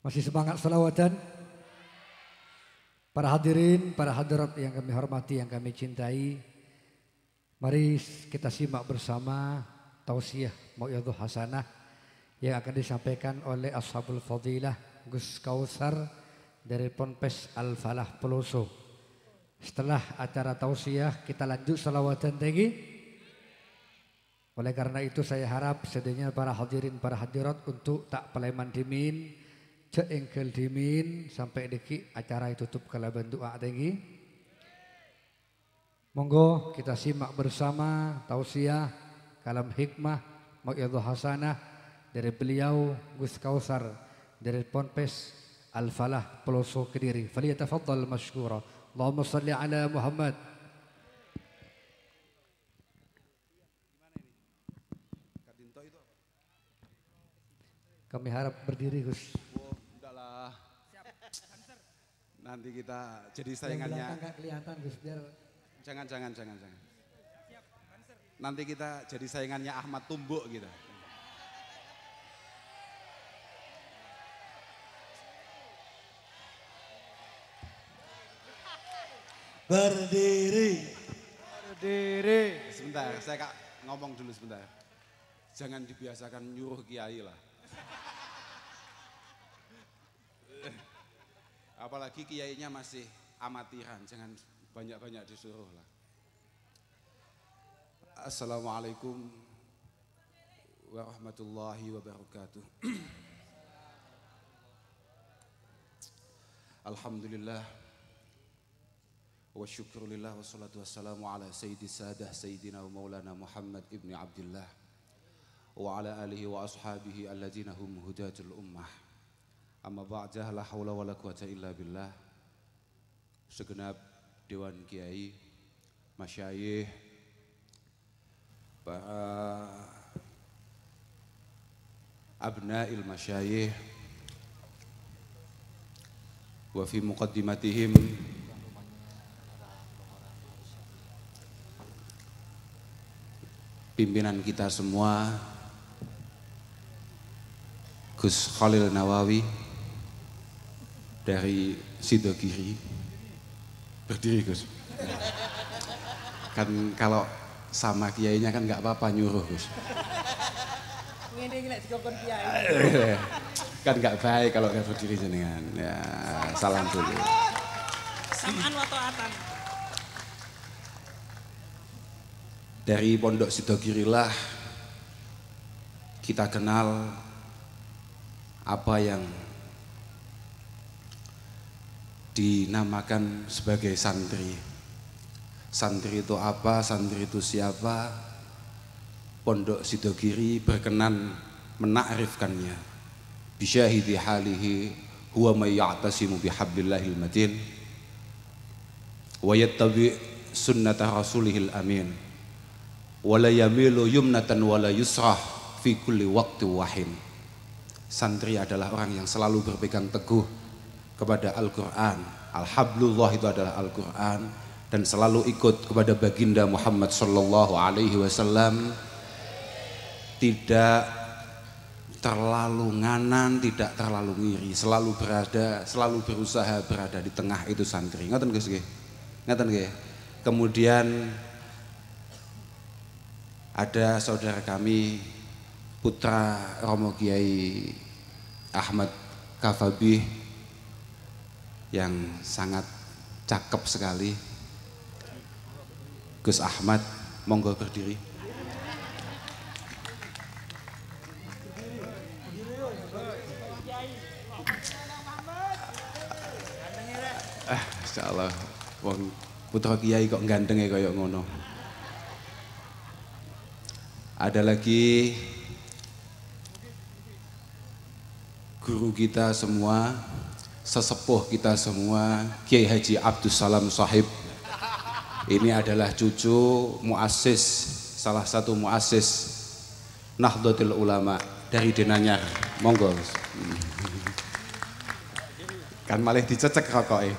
Masih semangat salawatan? Para hadirin, para hadirat yang kami hormati, yang kami cintai. Mari kita simak bersama tausiah Mu'yadhu Hasanah yang akan disampaikan oleh Ashabul Fadilah Gus Kausar dari Ponpes Al-Falah Peloso. Setelah acara tausiah kita lanjut salawatan tinggi. Oleh karena itu saya harap sedianya para hadirin, para hadirat untuk tak peleman dimin, ceengkel dimin sampai deki acara itu tutup kalaban doa tinggi. Monggo kita simak bersama tausiah kalam hikmah Mau'idhah Hasanah dari beliau Gus Kausar dari Ponpes Al-Falah Peloso Kediri. Faliyatafaddal masykura. Allahumma salli ala Muhammad. Kami harap berdiri Gus. Nanti kita jadi saingannya. belakang nggak kelihatan Gus biar Jangan, jangan, jangan, jangan. Nanti kita jadi saingannya Ahmad Tumbuk gitu. Berdiri. Berdiri. Sebentar, saya kak ngomong dulu sebentar. Jangan dibiasakan nyuruh kiai lah. Apalagi kiainya masih amatiran, jangan banyak-banyak disuruh lah. Assalamualaikum warahmatullahi wabarakatuh. Alhamdulillah wa syukrulillah wa salatu wassalamu ala sayyidi sadah sayyidina wa maulana Muhammad ibni Abdullah wa ala alihi wa ashabihi alladzina hum hudatul ummah amma ba'dah la hawla wa la quwata illa billah. Segenap dewan kiai masyayikh para abnail masyayikh wa fi muqaddimatihim. Pimpinan kita semua Gus Khalil Nawawi dari Sidogiri. Berdiri Gus. Kan kalau sama kiainya kan nggak apa-apa nyuruh Gus. Kan nggak baik kalau nggak berdiri jenengan. Ya salam dulu. Samaan wa ta'atan. dari Pondok Sidogirilah kita kenal apa yang dinamakan sebagai santri. Santri itu apa? Santri itu siapa? Pondok Sidogiri berkenan menakrifkannya. Bisyahidi halihi huwa may ya'tasimu bihablillahil matin wa yattabi sunnata rasulihil amin wala yamilu yumnatan wala yusrah fi kulli waqti wahin. Santri adalah orang yang selalu berpegang teguh kepada Al-Qur'an. Alhablullah itu adalah Al-Qur'an dan selalu ikut kepada baginda Muhammad sallallahu alaihi wasallam tidak terlalu nganan, tidak terlalu ngiri, selalu berada, selalu berusaha berada di tengah itu santri. Ngoten Gus nggih? Nggih? Kemudian ada saudara kami putra Romo Kiai Ahmad Kafabi yang sangat cakep sekali. Gus Ahmad monggo berdiri. Ah Insya Allah wong putra kiai kok gantengnya kayak ngono. Ada lagi guru kita semua, sesepuh kita semua, Kiai Haji Abdus Salam Sahib. Ini adalah cucu muassis, salah satu muassis Nahdlatul Ulama dari Denanyar. Monggo. Kan malah dicecek rokoknya.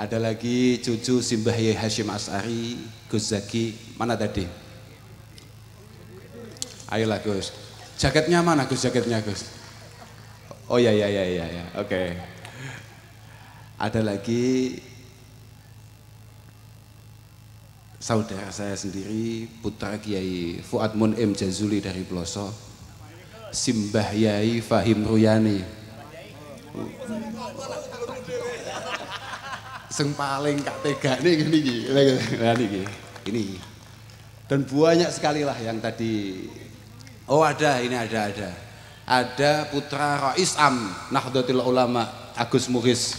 Ada lagi cucu Simbah Yai Hashim As'ari, Gus Zaki, mana tadi? Ayolah Gus. Jaketnya mana Gus jaketnya Gus? Oh ya ya ya ya ya. Oke. Ada lagi saudara saya sendiri putra Kiai Fuad Munim Jazuli dari Ploso Simbah Yai Fahim Ruyani Seng paling kak tega nih gini gini ini dan banyak sekali lah yang tadi oh ada ini ada ada ada putra Rais Am Nahdlatul Ulama Agus Muhis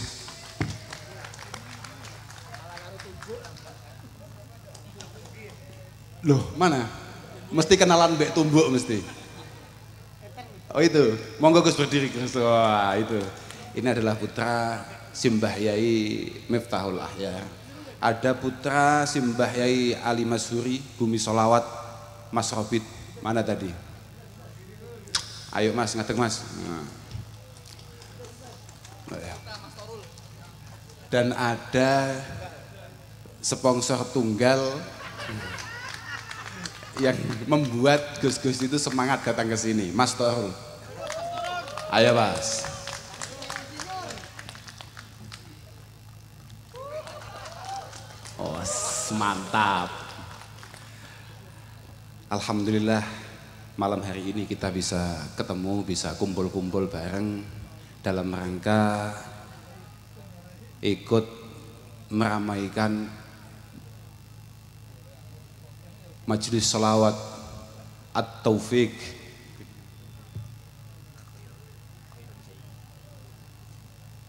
Loh, mana? Mesti kenalan Mbak Tumbuk mesti. Oh itu, monggo Gus berdiri. Wah, itu. Ini adalah putra Simbah Yai Miftahul Ahya. Ada putra Simbah Yai Ali Masuri, Bumi Solawat, Mas Robit. Mana tadi? Ayo Mas, ngadeg Mas. Nah. Ya. Dan ada sponsor tunggal yang membuat Gus-Gus itu semangat datang ke sini, Mas Torul. Ayo Mas. Oh, mantap. Alhamdulillah malam hari ini kita bisa ketemu, bisa kumpul-kumpul bareng dalam rangka ikut meramaikan Majelis Salawat At-Taufiq.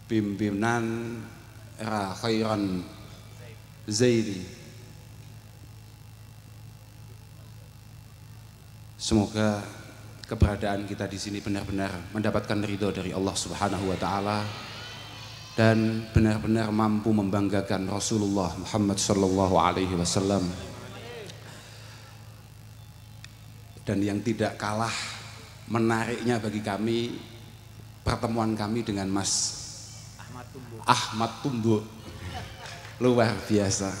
Pimpinan era khairan Zaidi Semoga keberadaan kita di sini benar-benar mendapatkan ridho dari Allah Subhanahu wa taala dan benar-benar mampu membanggakan Rasulullah Muhammad sallallahu alaihi wasallam dan yang tidak kalah menariknya bagi kami pertemuan kami dengan Mas Ahmad Tumbuh. Ahmad Tumbuh. Luar biasa.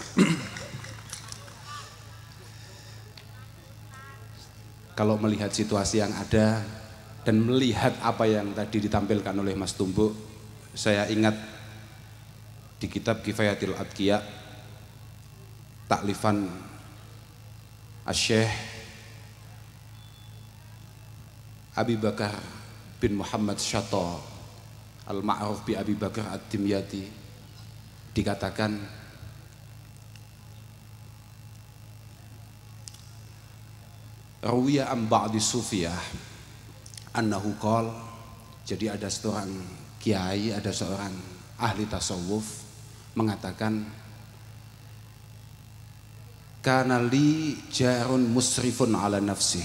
Kalau melihat situasi yang ada dan melihat apa yang tadi ditampilkan oleh Mas Tumbuh, saya ingat di kitab Kifayatil Adkiya taklifan Asyikh Abi Bakar bin Muhammad Syato Al-Ma'ruf bi Abi Bakar Ad-Dimyati dikatakan Rawiya am ba'di sufiyah annahu qal jadi ada seorang kiai ada seorang ahli tasawuf mengatakan kana li jarun musrifun ala nafsih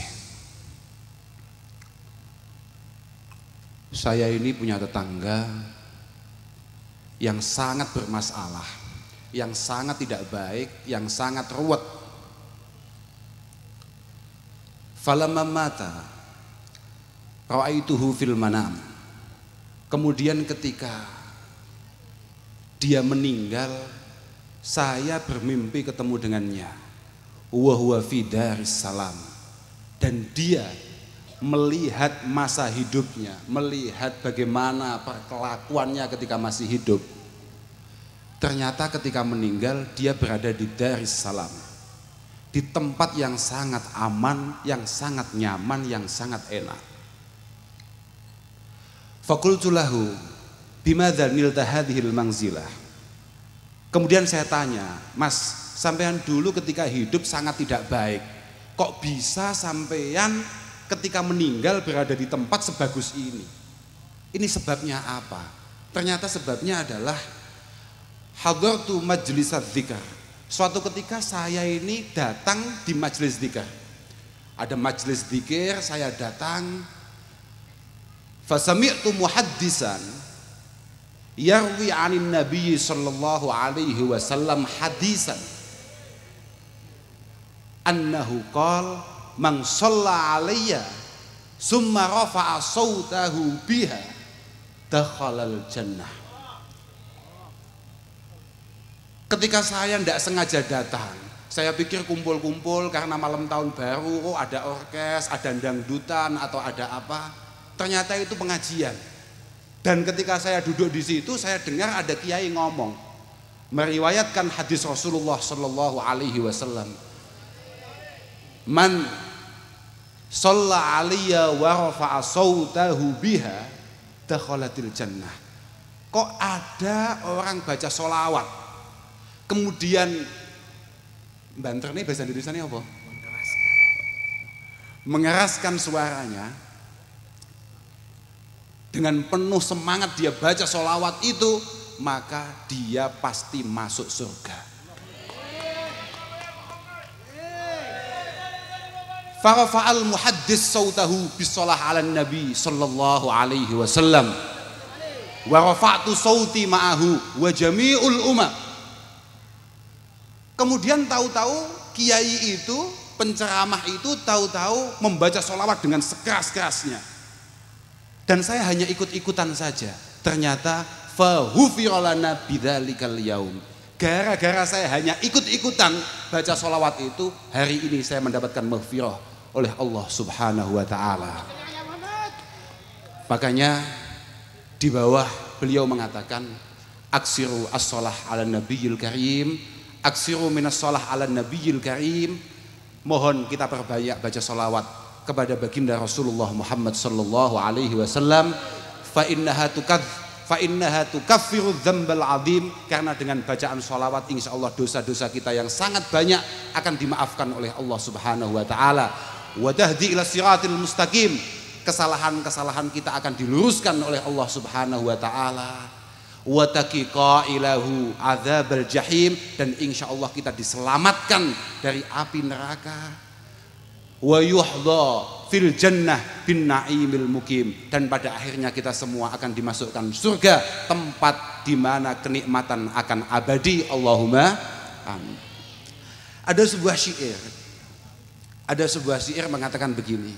saya ini punya tetangga yang sangat bermasalah, yang sangat tidak baik, yang sangat ruwet. Falamma mata ra'aituhu fil manam. Kemudian ketika dia meninggal, saya bermimpi ketemu dengannya. Wa huwa salam. Dan dia melihat masa hidupnya, melihat bagaimana perkelakuannya ketika masih hidup. Ternyata ketika meninggal dia berada di Daris Salam. Di tempat yang sangat aman, yang sangat nyaman, yang sangat enak. Fakultu lahu bimadha nilta hadhil mangzilah. Kemudian saya tanya, Mas, sampean dulu ketika hidup sangat tidak baik. Kok bisa sampean ketika meninggal berada di tempat sebagus ini. Ini sebabnya apa? Ternyata sebabnya adalah hadartu majlis dzikr. Suatu ketika saya ini datang di majelis dzikir. Ada majelis dzikir, saya datang. Fasami'tu muhaddisan yarwi 'anin nabiy sallallahu alaihi wasallam hadisan. Annahu qala man shalla alayya summa rafa'a sautahu biha dakhalal jannah ketika saya tidak sengaja datang saya pikir kumpul-kumpul karena malam tahun baru oh ada orkes ada dangdutan atau ada apa ternyata itu pengajian Dan ketika saya duduk di situ, saya dengar ada kiai ngomong, meriwayatkan hadis Rasulullah Shallallahu Alaihi Wasallam. Man wa biha jannah. Kok ada orang baca solawat kemudian banter nih bahasa Indonesia ini apa? Mengeraskan suaranya dengan penuh semangat dia baca solawat itu maka dia pasti masuk surga. Farafa'al muhaddis sautahu bisalah ala nabi sallallahu alaihi wasallam. Wa rafa'tu sauti ma'ahu wa jami'ul umma. Kemudian tahu-tahu kiai itu, penceramah itu tahu-tahu membaca solawat dengan sekeras-kerasnya. Dan saya hanya ikut-ikutan saja. Ternyata fahufirolana bidzalikal yaum. Gara-gara saya hanya ikut-ikutan baca solawat itu, hari ini saya mendapatkan maghfirah oleh Allah Subhanahu wa taala. Makanya di bawah beliau mengatakan aksiru as-salah ala nabiyil karim, aksiru minas salah ala nabiyil karim. Mohon kita perbanyak baca salawat kepada baginda Rasulullah Muhammad sallallahu alaihi wasallam. Fa innaha tukadz fa innaha tukaffiru dzambal azim karena dengan bacaan salawat insyaallah dosa-dosa kita yang sangat banyak akan dimaafkan oleh Allah Subhanahu wa taala. Wadahdi ila siratil mustaqim. Kesalahan-kesalahan kita akan diluruskan oleh Allah Subhanahu wa taala wa ilahu adzabal jahim. Dan insya Allah kita diselamatkan dari api neraka. Wa yuhdha fil jannah bin naimil mukim. Dan pada akhirnya kita semua akan dimasukkan surga tempat di mana kenikmatan akan abadi. Allahumma amin. Ada sebuah syair. Ada sebuah syair mengatakan begini.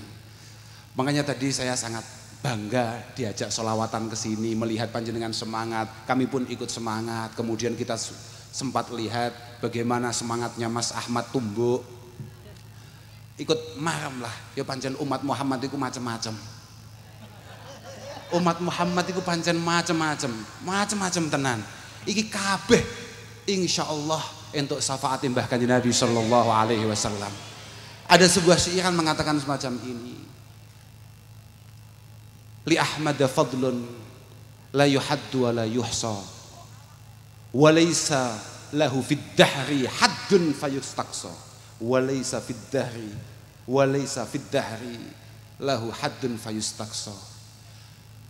Makanya tadi saya sangat bangga diajak solawatan ke sini, melihat panjenengan semangat. Kami pun ikut semangat. Kemudian kita sempat lihat bagaimana semangatnya Mas Ahmad tumbuh. Ikut maram lah. Ya panjen umat Muhammad itu macam-macam. Umat Muhammad itu panjen macam-macam, macam-macam tenan. Iki kabeh insya Allah untuk syafaat Mbah Kanjeng Nabi Sallallahu Alaihi Wasallam. Ada sebuah syairan mengatakan semacam ini. Li Ahmad fadlun la yuhaddu wa la yuhsa. Wa laysa lahu fid dahri haddun fayustaqsa. Wa laysa fid dahri wa laysa fid dahri lahu haddun fayustaqsa.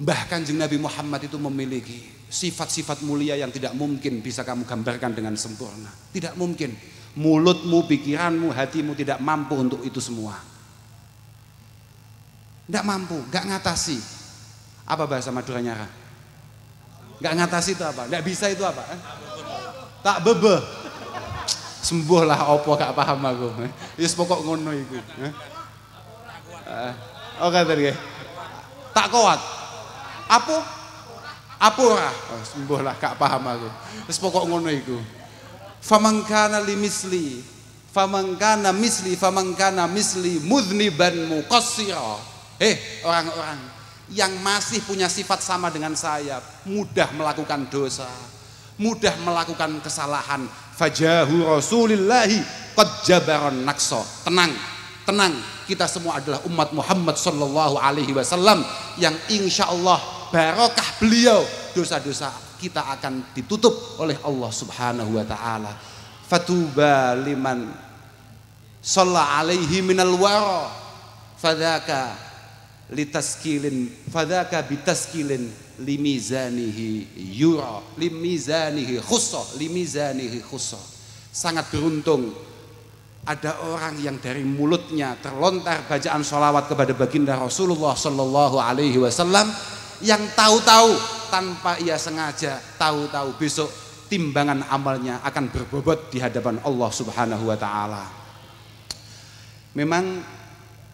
Bahkan Kanjeng Nabi Muhammad itu memiliki sifat-sifat mulia yang tidak mungkin bisa kamu gambarkan dengan sempurna. Tidak mungkin mulutmu, pikiranmu, hatimu tidak mampu untuk itu semua. Tidak mampu, gak ngatasi. Apa bahasa Maduranya? Gak ngatasi itu apa? Gak bisa itu apa? Tak bebe. Sembuhlah opo gak paham aku. Yes pokok ngono itu. Eh? Oke tadi. Tak kuat. Apa? Apa ora? Oh, sembuhlah gak paham aku. Wis pokok ngono iku famangkana li misli famangkana misli famangkana misli mudniban muqassira eh orang-orang yang masih punya sifat sama dengan saya mudah melakukan dosa mudah melakukan kesalahan. Fajahu rasulillahi qad jabaron nakso tenang tenang. Kita semua adalah umat Muhammad sallallahu alaihi wasallam yang insya Allah barokah beliau. Dosa-dosa kita akan ditutup oleh Allah Subhanahu wa taala. Fatuba liman shalla alaihi minal wara. Fadzaka litaskilin fadzaka bitaskilin limizanihi yura limizanihi khussa limizanihi khussa sangat beruntung ada orang yang dari mulutnya terlontar bacaan sholawat kepada baginda Rasulullah Sallallahu Alaihi Wasallam yang tahu-tahu tanpa ia sengaja tahu-tahu besok timbangan amalnya akan berbobot di hadapan Allah Subhanahu wa taala. Memang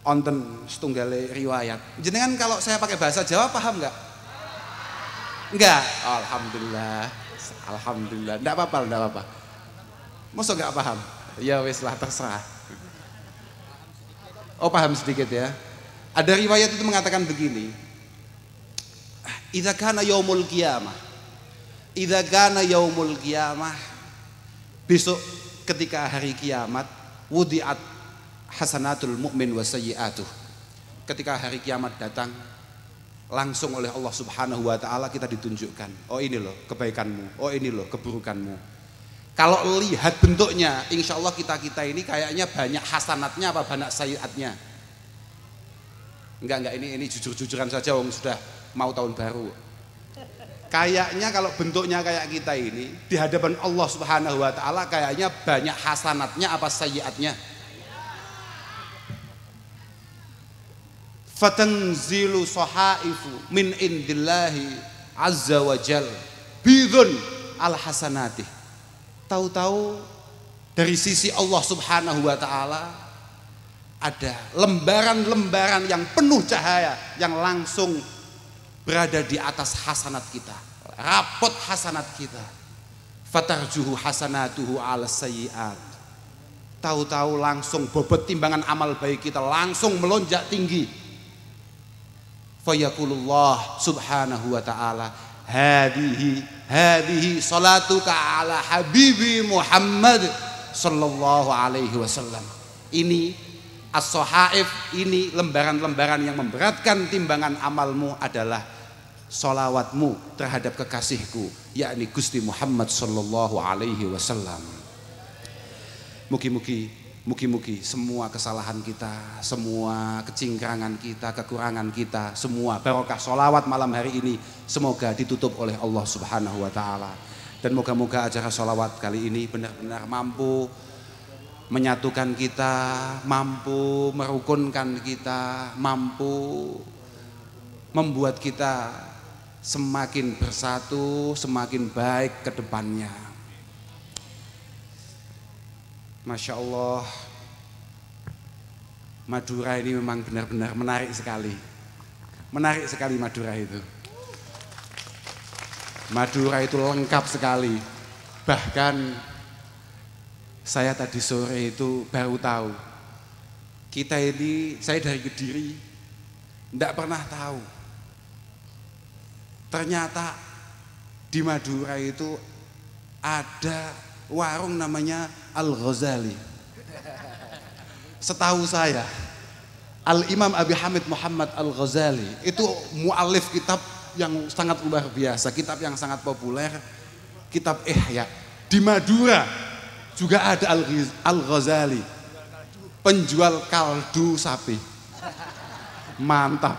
onten setunggale riwayat. Jenengan kalau saya pakai bahasa Jawa paham nggak? Enggak. Alhamdulillah. Alhamdulillah. Enggak apa-apa, enggak apa-apa. Masa enggak paham? Ya wis lah terserah. Oh paham sedikit ya. Ada riwayat itu mengatakan begini Idza kana yaumul qiyamah. Idza kana yaumul qiyamah. Besok ketika hari kiamat wudiat hasanatul mu'min wa sayyi'atuh. Ketika hari kiamat datang langsung oleh Allah Subhanahu wa taala kita ditunjukkan. Oh ini loh kebaikanmu, oh ini loh keburukanmu. Kalau lihat bentuknya, insya Allah kita-kita ini kayaknya banyak hasanatnya apa banyak sayiatnya. Enggak, enggak, ini ini jujur-jujuran saja, Wong sudah mau tahun baru. Kayaknya kalau bentuknya kayak kita ini di hadapan Allah Subhanahu wa taala kayaknya banyak hasanatnya apa sayiatnya. Fatanzilu sahaifu min indillahi azza wa jal. Bidun al hasanati. Tahu-tahu dari sisi Allah Subhanahu wa taala ada lembaran-lembaran yang penuh cahaya yang langsung berada di atas hasanat kita. Rapot hasanat kita. Fatarjuhu hasanatuhu ala sayyiat tahu-tahu langsung bobot timbangan amal baik kita langsung melonjak tinggi fayakulullah subhanahu wa ta'ala. Hadihi hadihi salatuka ala habibi Muhammad sallallahu alaihi wasallam. Ini as-sohaif ini lembaran-lembaran yang memberatkan timbangan amalmu adalah solawatmu terhadap kekasihku yakni Gusti Muhammad sallallahu alaihi wasallam. Mugi-mugi mugi-mugi semua kesalahan kita semua kecingkrangan kita kekurangan kita semua barokah solawat malam hari ini semoga ditutup oleh Allah subhanahu wa ta'ala dan moga-moga acara solawat kali ini benar-benar mampu menyatukan kita, mampu merukunkan kita, mampu membuat kita semakin bersatu, semakin baik ke depannya. Masya Allah, Madura ini memang benar-benar menarik sekali. Menarik sekali Madura itu. Madura itu lengkap sekali. Bahkan saya tadi sore itu baru tahu kita ini saya dari Kediri tidak pernah tahu ternyata di Madura itu ada warung namanya Al Ghazali setahu saya Al Imam Abi Hamid Muhammad Al Ghazali itu mualif kitab yang sangat luar biasa kitab yang sangat populer kitab Ihya di Madura juga ada Al-Ghazali, penjual kaldu sapi. Mantap,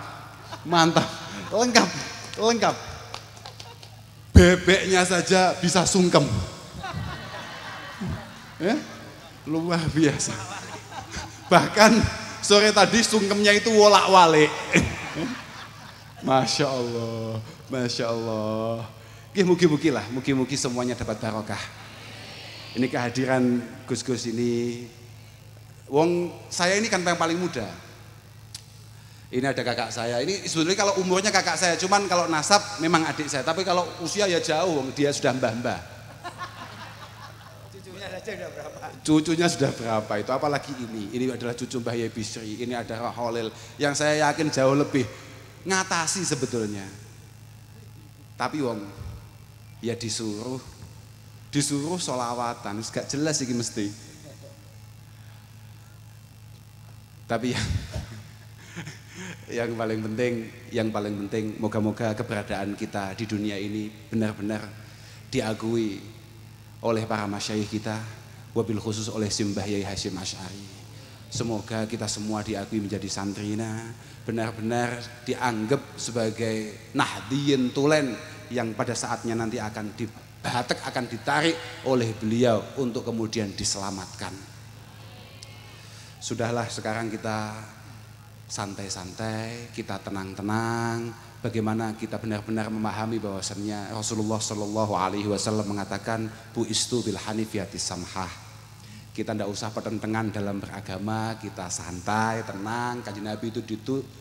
mantap, lengkap, lengkap. Bebeknya saja bisa sungkem. Ya? Luar biasa. Bahkan sore tadi sungkemnya itu wolak-walik. Masya Allah, Masya Allah. Mugi-mugi lah, mugi-mugi semuanya dapat barokah ini kehadiran Gus-Gus ini. Wong saya ini kan yang paling muda. Ini ada kakak saya. Ini sebetulnya kalau umurnya kakak saya, cuman kalau nasab memang adik saya. Tapi kalau usia ya jauh, dia sudah mbah-mbah. Cucunya sudah berapa? Itu? Apalagi ini. Ini adalah cucu Mbah Yai Bisri. Ini ada Holil yang saya yakin jauh lebih ngatasi sebetulnya. Tapi wong ya disuruh disuruh solawatan, gak jelas ini mesti. Tapi yang, yang paling penting, yang paling penting, moga-moga keberadaan kita di dunia ini benar-benar diakui oleh para masyayikh kita, wabil khusus oleh Simbah Yai Hashim Ash'ari. Semoga kita semua diakui menjadi santrina, benar-benar dianggap sebagai nahdiyin tulen yang pada saatnya nanti akan di Batek akan ditarik oleh beliau untuk kemudian diselamatkan. Sudahlah sekarang kita santai-santai, kita tenang-tenang. Bagaimana kita benar-benar memahami bahwasannya Rasulullah Shallallahu Alaihi Wasallam mengatakan bu istu bil hanifiyati samhah. Kita tidak usah pertentangan dalam beragama, kita santai, tenang. Kajian Nabi itu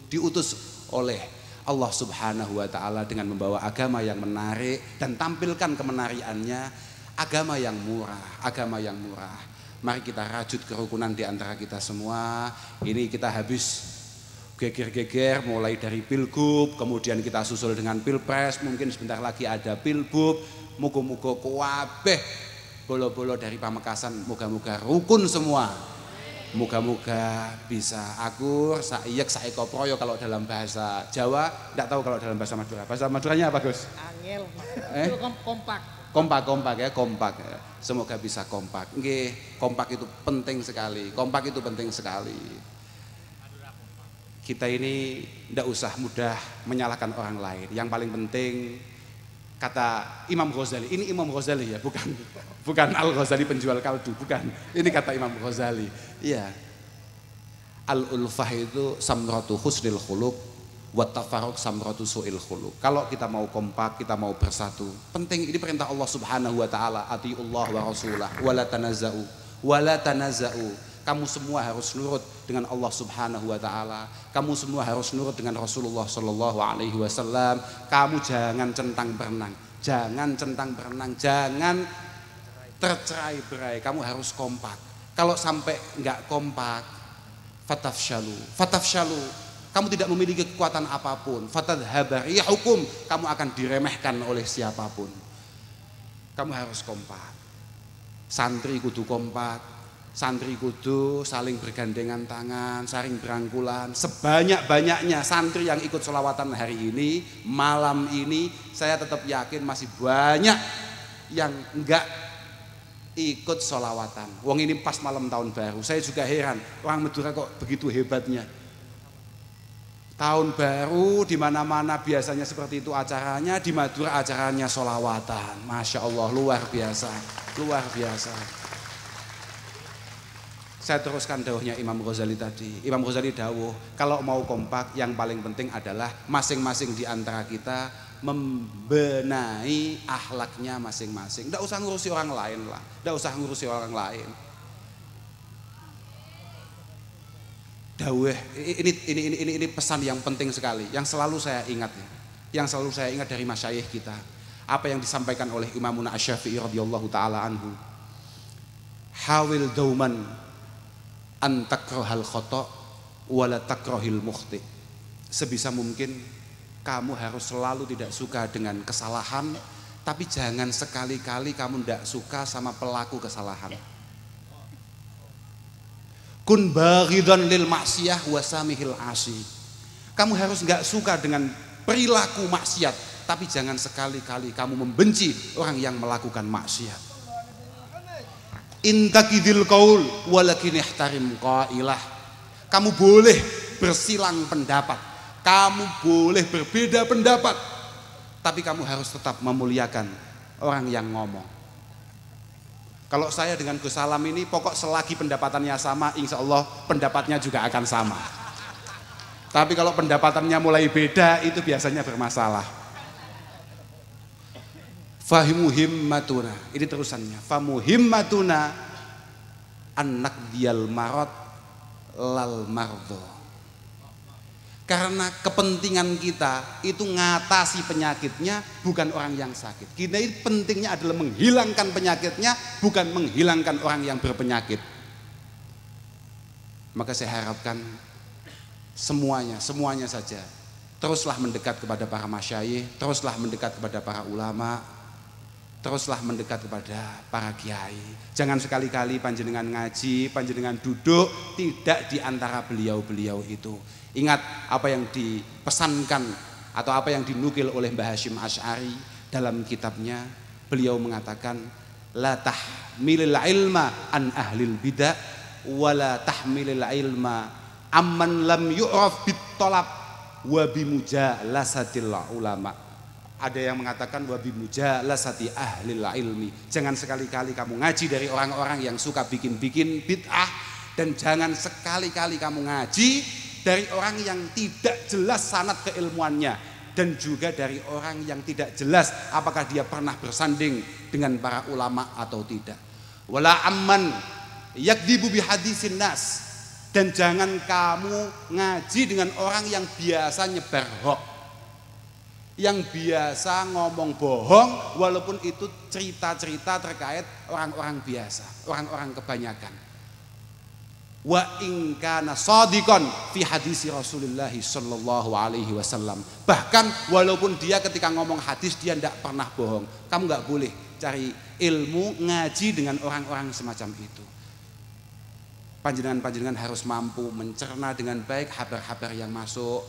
diutus oleh Allah Subhanahu wa taala dengan membawa agama yang menarik dan tampilkan kemenariannya agama yang murah, agama yang murah. Mari kita rajut kerukunan di antara kita semua. Ini kita habis geger-geger mulai dari pilgub, kemudian kita susul dengan pilpres, mungkin sebentar lagi ada pilbub, muga-muga kuabeh bolo-bolo dari Pamekasan, moga-moga rukun semua. Moga-moga bisa akur, saiyek, saiko proyo kalau dalam bahasa Jawa, tidak tahu kalau dalam bahasa Madura. Bahasa Maduranya apa Gus? Angel. Eh? kompak. Kompak, kompak ya, kompak. Semoga bisa kompak. Nggih, kompak itu penting sekali. Kompak itu penting sekali kita ini tidak usah mudah menyalahkan orang lain. Yang paling penting kata Imam Ghazali, ini Imam Ghazali ya, bukan bukan Al Ghazali penjual kaldu, bukan. Ini kata Imam Ghazali. Iya. Al ulfah itu samratu husnil khuluq wa tafarruq samratu su'il khuluq. Kalau kita mau kompak, kita mau bersatu, penting ini perintah Allah Subhanahu wa taala, atiullah wa rasulah wa la tanaza'u wa la kamu semua harus nurut dengan Allah Subhanahu wa taala. Kamu semua harus nurut dengan Rasulullah sallallahu alaihi wasallam. Kamu jangan centang berenang, jangan centang berenang, jangan tercerai-berai. Kamu harus kompak. Kalau sampai enggak kompak, fatafshalu. Fatafshalu. Kamu tidak memiliki kekuatan apa pun. Fatadhabar. Ya hukum, kamu akan diremehkan oleh siapa pun. Kamu harus kompak. Santri kudu kompak, santri kudu saling bergandengan tangan, saling berangkulan. Sebanyak-banyaknya santri yang ikut selawatan hari ini, malam ini, saya tetap yakin masih banyak yang enggak ikut solawatan. Wong ini pas malam tahun baru. Saya juga heran, orang Madura kok begitu hebatnya. Tahun baru di mana-mana biasanya seperti itu acaranya, di Madura acaranya solawatan. Masya Allah luar biasa, luar biasa. Saya teruskan dawuhnya Imam Ghazali tadi. Imam Ghazali dawuh, kalau mau kompak yang paling penting adalah masing-masing di antara kita membenahi ahlaknya masing-masing. Tidak usah ngurusi orang lain lah, tidak usah ngurusi orang lain. Dawuh ini ini ini ini ini pesan yang penting sekali, yang selalu saya ingat ya. Yang selalu saya ingat dari masyayikh kita. Apa yang disampaikan oleh Imamuna Asy-Syafi'i radhiyallahu taala anhu. Hawil dauman antakrohal khoto wala takrohil mukhti. Sebisa mungkin kamu harus selalu tidak suka dengan kesalahan tapi jangan sekali-kali kamu tidak suka sama pelaku kesalahan. Kun lil maksiyah wasamihil asi. Kamu harus nggak suka dengan perilaku maksiat tapi jangan sekali-kali kamu membenci orang yang melakukan maksiat intakidil kaul. Walakin ihtarim qailah. Kamu boleh bersilang pendapat. Kamu boleh berbeda pendapat. Tapi kamu harus tetap memuliakan orang yang ngomong. Kalau saya dengan Gus Salam ini pokok selagi pendapatannya sama insya Allah pendapatnya juga akan sama. Tapi kalau pendapatannya mulai beda itu biasanya bermasalah Fahimu himmatuna. Ini terusannya. Famu himmatuna anak dial marot lal mardo. Karena kepentingan kita itu ngatasi penyakitnya bukan orang yang sakit. Kita ini pentingnya adalah menghilangkan penyakitnya bukan menghilangkan orang yang berpenyakit. Maka saya harapkan semuanya, semuanya saja teruslah mendekat kepada para masyayikh, teruslah mendekat kepada para ulama, teruslah mendekat kepada para kiai. Jangan sekali-kali panjenengan ngaji, panjenengan duduk tidak di antara beliau-beliau itu. Ingat apa yang dipesankan atau apa yang dinukil oleh Mbah Hashim Ash'ari dalam kitabnya. Beliau mengatakan la tahmilil ilma an ahlil bidah wa la tahmilil ilma amman lam yu'raf bit talab wa bimujalasatil ulama ada yang mengatakan wabi mujalasati ahli ilmi. Jangan sekali-kali kamu ngaji dari orang-orang yang suka bikin-bikin bid'ah dan jangan sekali-kali kamu ngaji dari orang yang tidak jelas sanat keilmuannya dan juga dari orang yang tidak jelas apakah dia pernah bersanding dengan para ulama atau tidak. Wala amman yakdibu bihadisin nas dan jangan kamu ngaji dengan orang yang biasa nyebar hoax yang biasa ngomong bohong walaupun itu cerita-cerita terkait orang-orang biasa, orang-orang kebanyakan. wa in kana shadiqan fi hadisi Rasulullah sallallahu alaihi wasallam. Bahkan walaupun dia ketika ngomong hadis dia tidak pernah bohong. Kamu nggak boleh cari ilmu ngaji dengan orang-orang semacam itu. Panjenengan-panjenengan harus mampu mencerna dengan baik kabar-kabar yang masuk,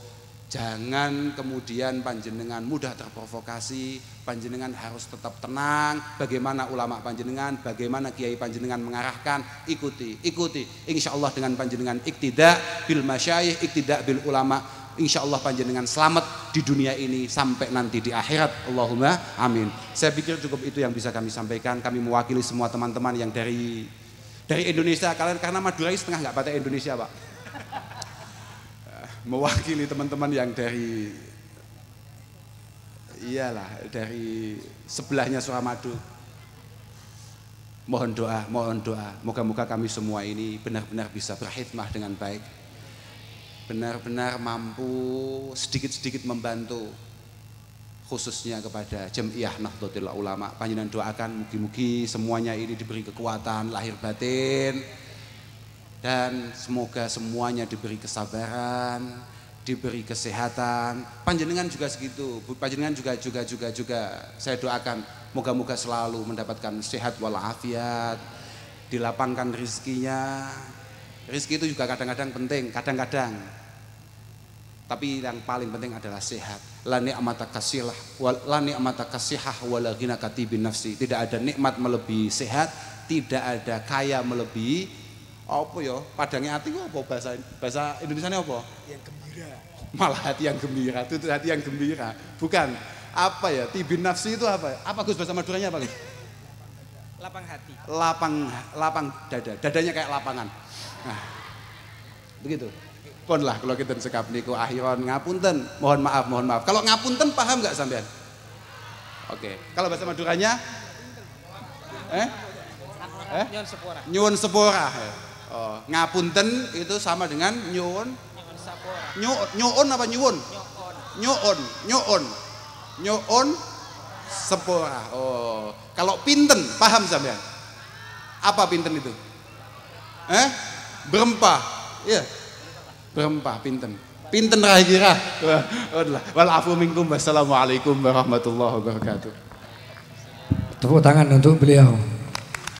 Jangan kemudian panjenengan mudah terprovokasi, panjenengan harus tetap tenang. Bagaimana ulama panjenengan, bagaimana kiai panjenengan mengarahkan, ikuti, ikuti. Insya Allah dengan panjenengan iktidak bil masyayih, iktidak bil ulama. Insya Allah panjenengan selamat di dunia ini sampai nanti di akhirat. Allahumma amin. Saya pikir cukup itu yang bisa kami sampaikan. Kami mewakili semua teman-teman yang dari dari Indonesia. Kalian karena Madura setengah nggak pada Indonesia, Pak mewakili teman-teman yang dari iyalah dari sebelahnya Suramadu. Mohon doa, mohon doa. Moga-moga kami semua ini benar-benar bisa berkhidmah dengan baik. Benar-benar mampu sedikit-sedikit membantu khususnya kepada Jamiah Nahdlatul Ulama. Panjenengan doakan mugi-mugi semuanya ini diberi kekuatan lahir batin dan semoga semuanya diberi kesabaran, diberi kesehatan. Panjenengan juga segitu, panjenengan juga juga juga juga saya doakan moga-moga selalu mendapatkan sehat walafiat, dilapangkan rizkinya. Rizki itu juga kadang-kadang penting, kadang-kadang. Tapi yang paling penting adalah sehat. La ni'mata kasilah, la ni'mata kasihah wala ghina katibin nafsi. Tidak ada nikmat melebihi sehat, tidak ada kaya melebihi apa ya? Padangnya hati apa? Bahasa bahasa Indonesia apa? Yang gembira. Malah hati yang gembira. Itu hati yang gembira. Bukan. Apa ya? Tibin nafsi itu apa? Apa Gus? Bahasa Maduranya apa Gus? Lapang hati. Lapang lapang dada. Dadanya kayak lapangan. Nah begitu. Pun lah kalau kita sekap niku akhiran ngapunten. Mohon maaf mohon maaf. Kalau ngapunten paham nggak sampean? Oke. Kalau bahasa Maduranya? Eh? Eh nyuwun sepura nyuwun sepura Oh, ngapunten itu sama dengan nyuwun. Nyuwun nyuwun apa nyuwun? Nyuwun, nyuwun. Nyuwun sepura. Oh, kalau pinten paham sampean? Apa pinten itu? Eh? Berempah. Iya. Berempah pinten. Pinten ra kira. Wal afu minkum. Wassalamualaikum warahmatullahi wabarakatuh. Tepuk tangan untuk beliau.